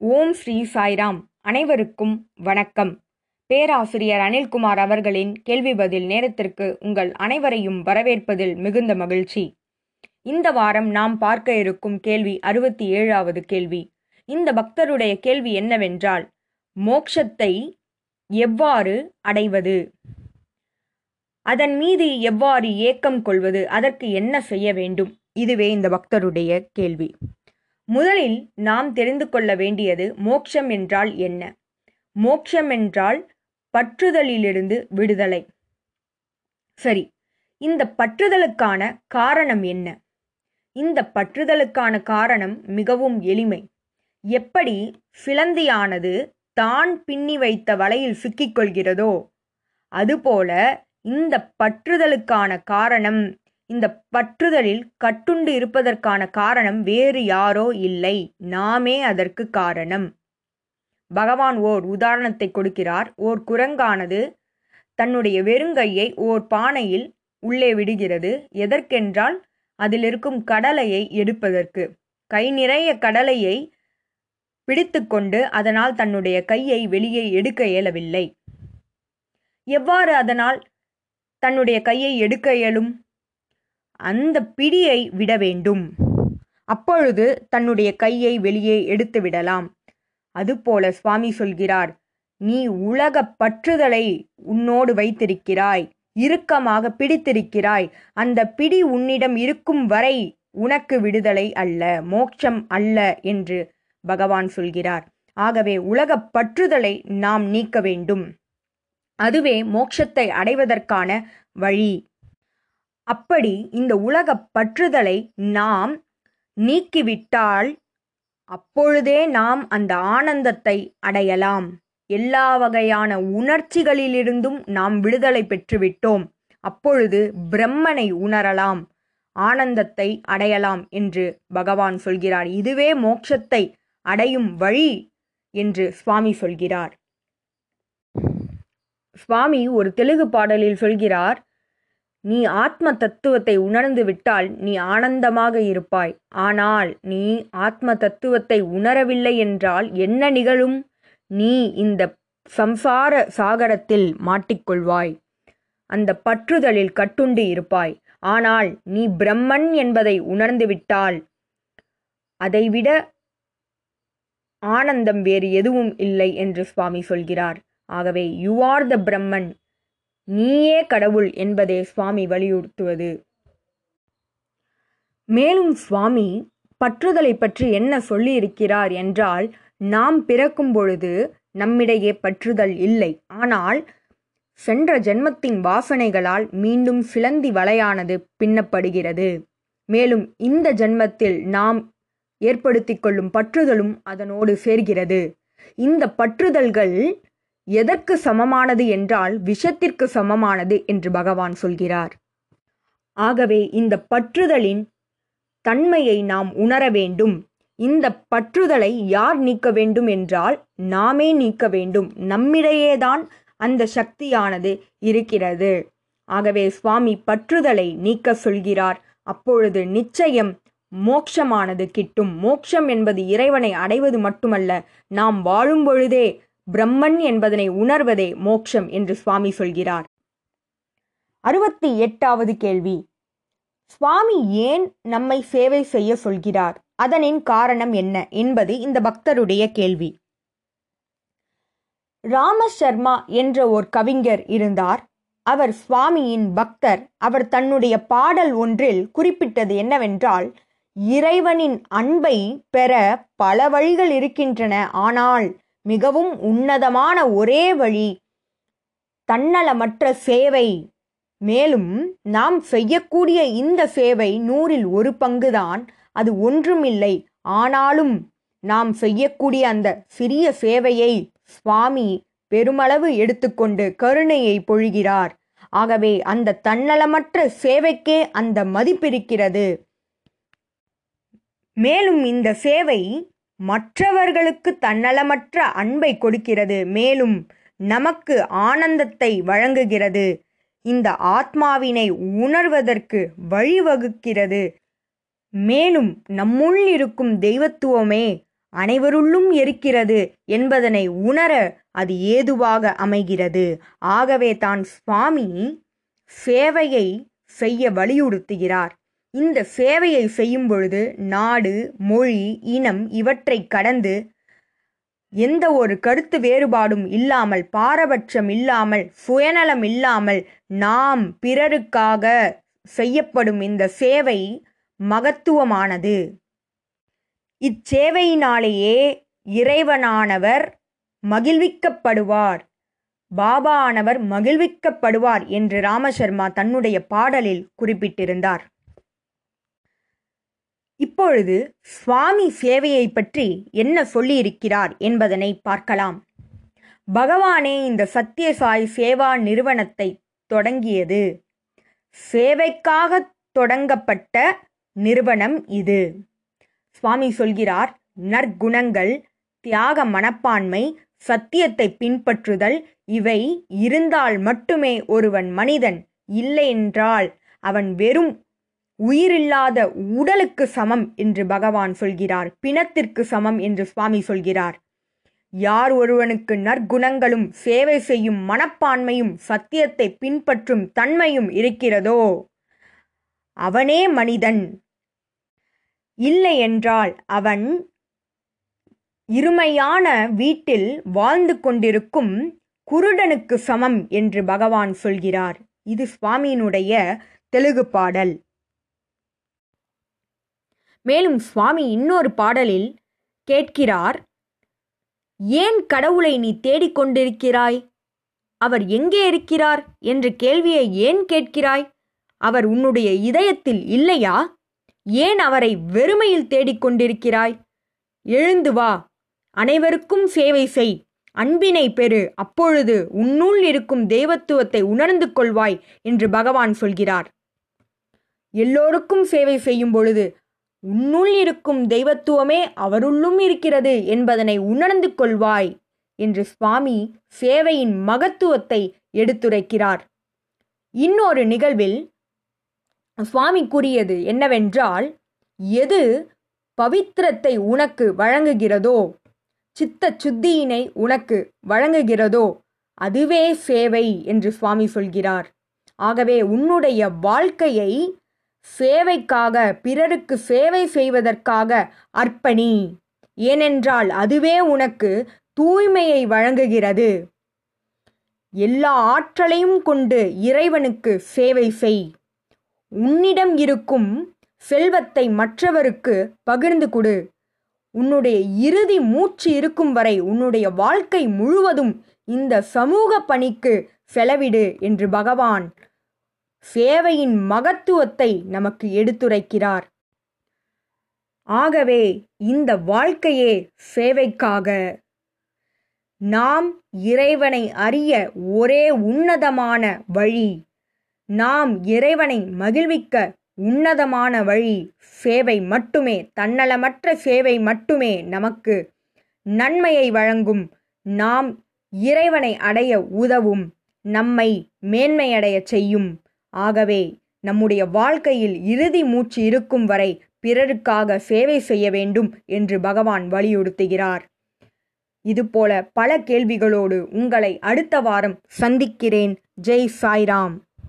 ஓம் ஸ்ரீ சாய்ராம். அனைவருக்கும் வணக்கம். பேராசிரியர் அனில்குமார் அவர்களின் கேள்வி பதில் நேரத்திற்கு உங்கள் அனைவரையும் வரவேற்பதில் மிகுந்த மகிழ்ச்சி. இந்த வாரம் நாம் பார்க்க இருக்கும் கேள்வி அறுபத்தி ஏழாவது கேள்வி. இந்த பக்தருடைய கேள்வி என்னவென்றால் மோக்ஷத்தை எவ்வாறு அடைவது? அதன் மீது எவ்வாறு ஏக்கம் கொள்வது? அதற்கு என்ன செய்ய வேண்டும்? இதுவே இந்த பக்தருடைய கேள்வி. முதலில் நாம் தெரிந்து கொள்ள வேண்டியது மோட்சம் என்றால் என்ன? மோட்சம் என்றால் பற்றுதலிலிருந்து விடுதலை. சரி இந்த பற்றுதலுக்கான காரணம் என்ன? இந்த பற்றுதலுக்கான காரணம் மிகவும் எளிமை. எப்படி சிலந்தியானது தான் பின்னி வைத்த வலையில் சிக்கிக்கொள்கிறதோ அதுபோல இந்த பற்றுதலுக்கான காரணம் இந்த பற்றுதலில் கட்டுண்டு இருப்பதற்கான காரணம் வேறு யாரோ இல்லை. நாமே அதற்கு காரணம். பகவான் ஓர் உதாரணத்தை கொடுக்கிறார். ஓர் குரங்கானது தன்னுடைய வெறுங்கையை ஓர் பானையில் உள்ளே விடுகிறது. எதற்கென்றால் அதில் இருக்கும் கடலையை எடுப்பதற்கு. கை நிறைய கடலையை பிடித்துக்கொண்டு அதனால் தன்னுடைய கையை வெளியே எடுக்க இயலவில்லை. எவ்வாறு அதனால் தன்னுடைய கையை எடுக்க இயலும்? அந்த பிடியை விட வேண்டும். அப்பொழுது தன்னுடைய கையை வெளியே எடுத்து விடலாம். அதுபோல சுவாமி சொல்கிறார் நீ உலக பற்றுதலை உன்னோடு வைத்திருக்கிறாய் இறுக்கமாக பிடித்திருக்கிறாய். அந்த பிடி உன்னிடம் இருக்கும் வரை உனக்கு விடுதலை அல்ல மோட்சம் அல்ல என்று பகவான் சொல்கிறார். ஆகவே உலக பற்றுதலை நாம் நீக்க வேண்டும். அதுவே மோட்சத்தை அடைவதற்கான வழி. அப்படி இந்த உலக பற்றுதலை நாம் நீக்கிவிட்டால் அப்பொழுதே நாம் அந்த ஆனந்தத்தை அடையலாம். எல்லா வகையான உணர்ச்சிகளிலிருந்தும் நாம் விடுதலை பெற்றுவிட்டோம். அப்பொழுது பிரம்மனை உணரலாம் ஆனந்தத்தை அடையலாம் என்று பகவான் சொல்கிறார். இதுவே மோட்சத்தை அடையும் வழி என்று சுவாமி சொல்கிறார். சுவாமி ஒரு தெலுங்கு பாடலில் சொல்கிறார் நீ ஆத்ம தத்துவத்தை உணர்ந்து விட்டால் நீ ஆனந்தமாக இருப்பாய். ஆனால் நீ ஆத்ம தத்துவத்தை உணரவில்லை என்றால் என்ன நிகழும்? நீ இந்த சம்சார சாகரத்தில் மாட்டிக்கொள்வாய். அந்த பற்றுதலில் கட்டுண்டு இருப்பாய். ஆனால் நீ பிரம்மன் என்பதை உணர்ந்துவிட்டால் அதைவிட ஆனந்தம் வேறு எதுவும் இல்லை என்று சுவாமி சொல்கிறார். ஆகவே யூ ஆர் த பிரம்மன் நீயே கடவுள் என்பதே சுவாமி வலியுறுத்துவது. மேலும் சுவாமி பற்றுதலை பற்றி என்ன சொல்லியிருக்கிறார் என்றால் நாம் பிறக்கும் பொழுது நம்மிடையே பற்றுதல் இல்லை. ஆனால் சென்ற ஜென்மத்தின் வாசனைகளால் மீண்டும் சிலந்தி வலையானது பின்னப்படுகிறது. மேலும் இந்த ஜென்மத்தில் நாம் ஏற்படுத்தி கொள்ளும் பற்றுதலும் அதனோடு சேர்கிறது. இந்த பற்றுதல்கள் எதற்கு சமமானது என்றால் விஷத்திற்கு சமமானது என்று பகவான் சொல்கிறார். ஆகவே இந்த பற்றுதலின் தன்மையை நாம் உணர வேண்டும். இந்த பற்றுதலை யார் நீக்க வேண்டும் என்றால் நாமே நீக்க வேண்டும். நம்மிடையேதான் அந்த சக்தியானது இருக்கிறது. ஆகவே சுவாமி பற்றுதலை நீக்க சொல்கிறார். அப்பொழுது நிச்சயம் மோட்சமானது கிட்டும். மோட்சம் என்பது இறைவனை அடைவது மட்டுமல்ல நாம் வாழும் பொழுதே பிரம்மன் என்பதனை உணர்வதே மோக்ஷம் என்று சுவாமி சொல்கிறார். அறுபத்தி எட்டாவது கேள்வி. சுவாமி ஏன் நம்மை சேவை செய்ய சொல்கிறார்? அதனின் காரணம் என்ன என்பது இந்த பக்தருடைய கேள்வி. ராம சர்மா என்ற ஒரு கவிஞர் இருந்தார். அவர் சுவாமியின் பக்தர். அவர் தன்னுடைய பாடல் ஒன்றில் குறிப்பிட்டது என்னவென்றால் இறைவனின் அன்பை பெற பல வழிகள் இருக்கின்றன ஆனால் மிகவும் உன்னதமான ஒரே வழி தன்னலமற்ற சேவை. மேலும் நாம் செய்யக்கூடிய இந்த சேவை நூறில் ஒரு பங்குதான். அது ஒன்றுமில்லை. ஆனாலும் நாம் செய்யக்கூடிய அந்த சிறிய சேவையை சுவாமி பெருமளவு எடுத்துக்கொண்டு கருணையை பொழிகிறார். ஆகவே அந்த தன்னலமற்ற சேவைக்கே அந்த மதிப்பிருக்கிறது மேலும் இந்த சேவை மற்றவர்களுக்கு தன்னலமற்ற அன்பை கொடுக்கிறது மேலும் நமக்கு ஆனந்தத்தை வழங்குகிறது. இந்த ஆத்மாவினை உணர்வதற்கு வழிவகுக்கிறது. மேலும் நம்முள் இருக்கும் தெய்வத்துவமே அனைவருள்ளும் இருக்கிறது என்பதனை உணர அது ஏதுவாக அமைகிறது. ஆகவே தான் சுவாமி சேவையை செய்ய வலியுறுத்துகிறார். இந்த சேவையை செய்யும் பொழுது நாடு மொழி இனம் இவற்றை கடந்து எந்த ஒரு கருத்து வேறுபாடும் இல்லாமல் பாரபட்சம் இல்லாமல் சுயநலம் இல்லாமல் நாம் பிறருக்காக செய்யப்படும் இந்த சேவை மகத்துவமானது. இச்சேவையினாலேயே இறைவனானவர் மகிழ்விக்கப்படுவார். பாபா ஆனவர் மகிழ்விக்கப்படுவார் என்று ராமசர்மா தன்னுடைய பாடலில் குறிப்பிட்டிருந்தார். இப்பொழுது சுவாமி சேவையை பற்றி என்ன சொல்லியிருக்கிறார் என்பதனை பார்க்கலாம். பகவானே இந்த சத்யசாய் சேவா நிறுவனத்தை தொடங்கியது. சேவைக்காக தொடங்கப்பட்ட நிறுவனம் இது. சுவாமி சொல்கிறார் நற்குணங்கள் தியாக மனப்பான்மை சத்தியத்தை பின்பற்றுதல் இவை இருந்தால் மட்டுமே ஒருவன் மனிதன் இல்லையென்றால் அவன் வெறும் உயிரில்லாத உடலுக்கு சமம் என்று பகவான் சொல்கிறார் பிணத்திற்கு சமம் என்று சுவாமி சொல்கிறார். யார் ஒருவனுக்கு நற்குணங்களும் சேவை செய்யும் மனப்பான்மையும் சத்தியத்தை பின்பற்றும் தன்மையும் இருக்கிறதோ அவனே மனிதன். இல்லை என்றால் அவன் இருமையான வீட்டில் வாழ்ந்து கொண்டிருக்கும் குருடனுக்கு சமம் என்று பகவான் சொல்கிறார். இது சுவாமியினுடைய தெலுங்கு பாடல். மேலும் சுவாமி இன்னொரு பாடலில் கேட்கிறார் ஏன் கடவுளை நீ தேடிக்கொண்டிருக்கிறாய் அவர் எங்கே இருக்கிறார்? என்ற கேள்வியை ஏன் கேட்கிறாய்? அவர் உன்னுடைய இதயத்தில் இல்லையா? ஏன் அவரை வெறுமையில் தேடிக்கொண்டிருக்கிறாய் எழுந்து வா அனைவருக்கும் சேவை செய். அன்பினை பெறு அப்பொழுது உன்னுள் இருக்கும் தெய்வத்துவத்தை உணர்ந்து கொள்வாய் என்று பகவான் சொல்கிறார். எல்லோருக்கும் சேவை செய்யும் பொழுது உன்னுள் இருக்கும் தெய்வத்துவமே அவருள்ளும் இருக்கிறது என்பதனை உணர்ந்து கொள்வாய் என்று சுவாமி சேவையின் மகத்துவத்தை எடுத்துரைக்கிறார். இன்னொரு நிகழ்வில் சுவாமி கூறியது என்னவென்றால் எது பவித்திரத்தை உனக்கு வழங்குகிறதோ சித்த சுத்தியினை உனக்கு வழங்குகிறதோ அதுவே சேவை என்று சுவாமி சொல்கிறார். ஆகவே உன்னுடைய வாழ்க்கையை சேவைக்காக பிறருக்கு சேவை செய்வதற்காக அர்ப்பணி. ஏனென்றால் அதுவே உனக்கு தூய்மையை வழங்குகிறது. எல்லா ஆற்றலையும் கொண்டு இறைவனுக்கு சேவை செய். உன்னிடம் இருக்கும் செல்வத்தை மற்றவருக்கு பகிர்ந்து கொடு. உன்னுடைய இறுதி மூச்சு இருக்கும் வரை உன்னுடைய வாழ்க்கை முழுவதும் இந்த சமூக பணிக்கு செலவிடு என்று பகவான் சேவையின் மகத்துவத்தை நமக்கு எடுத்துரைக்கிறார். ஆகவே இந்த வாழ்க்கையே சேவைக்காக. நாம் இறைவனை அறிய ஒரே உன்னதமான வழி நாம் இறைவனை மகிழ்விக்க உன்னதமான வழி சேவை மட்டுமே தன்னலமற்ற சேவை மட்டுமே நமக்கு நன்மையை வழங்கும். நாம் இறைவனை அடைய உதவும் நம்மை மேன்மையடைய செய்யும். ஆகவே நம்முடைய வாழ்க்கையில் இறுதி மூச்சு இருக்கும் வரை பிறருக்காக சேவை செய்ய வேண்டும் என்று பகவான் வலியுறுத்துகிறார். இதுபோல பல கேள்விகளோடு உங்களை அடுத்த வாரம் சந்திக்கிறேன். ஜெய் சாய்ராம்.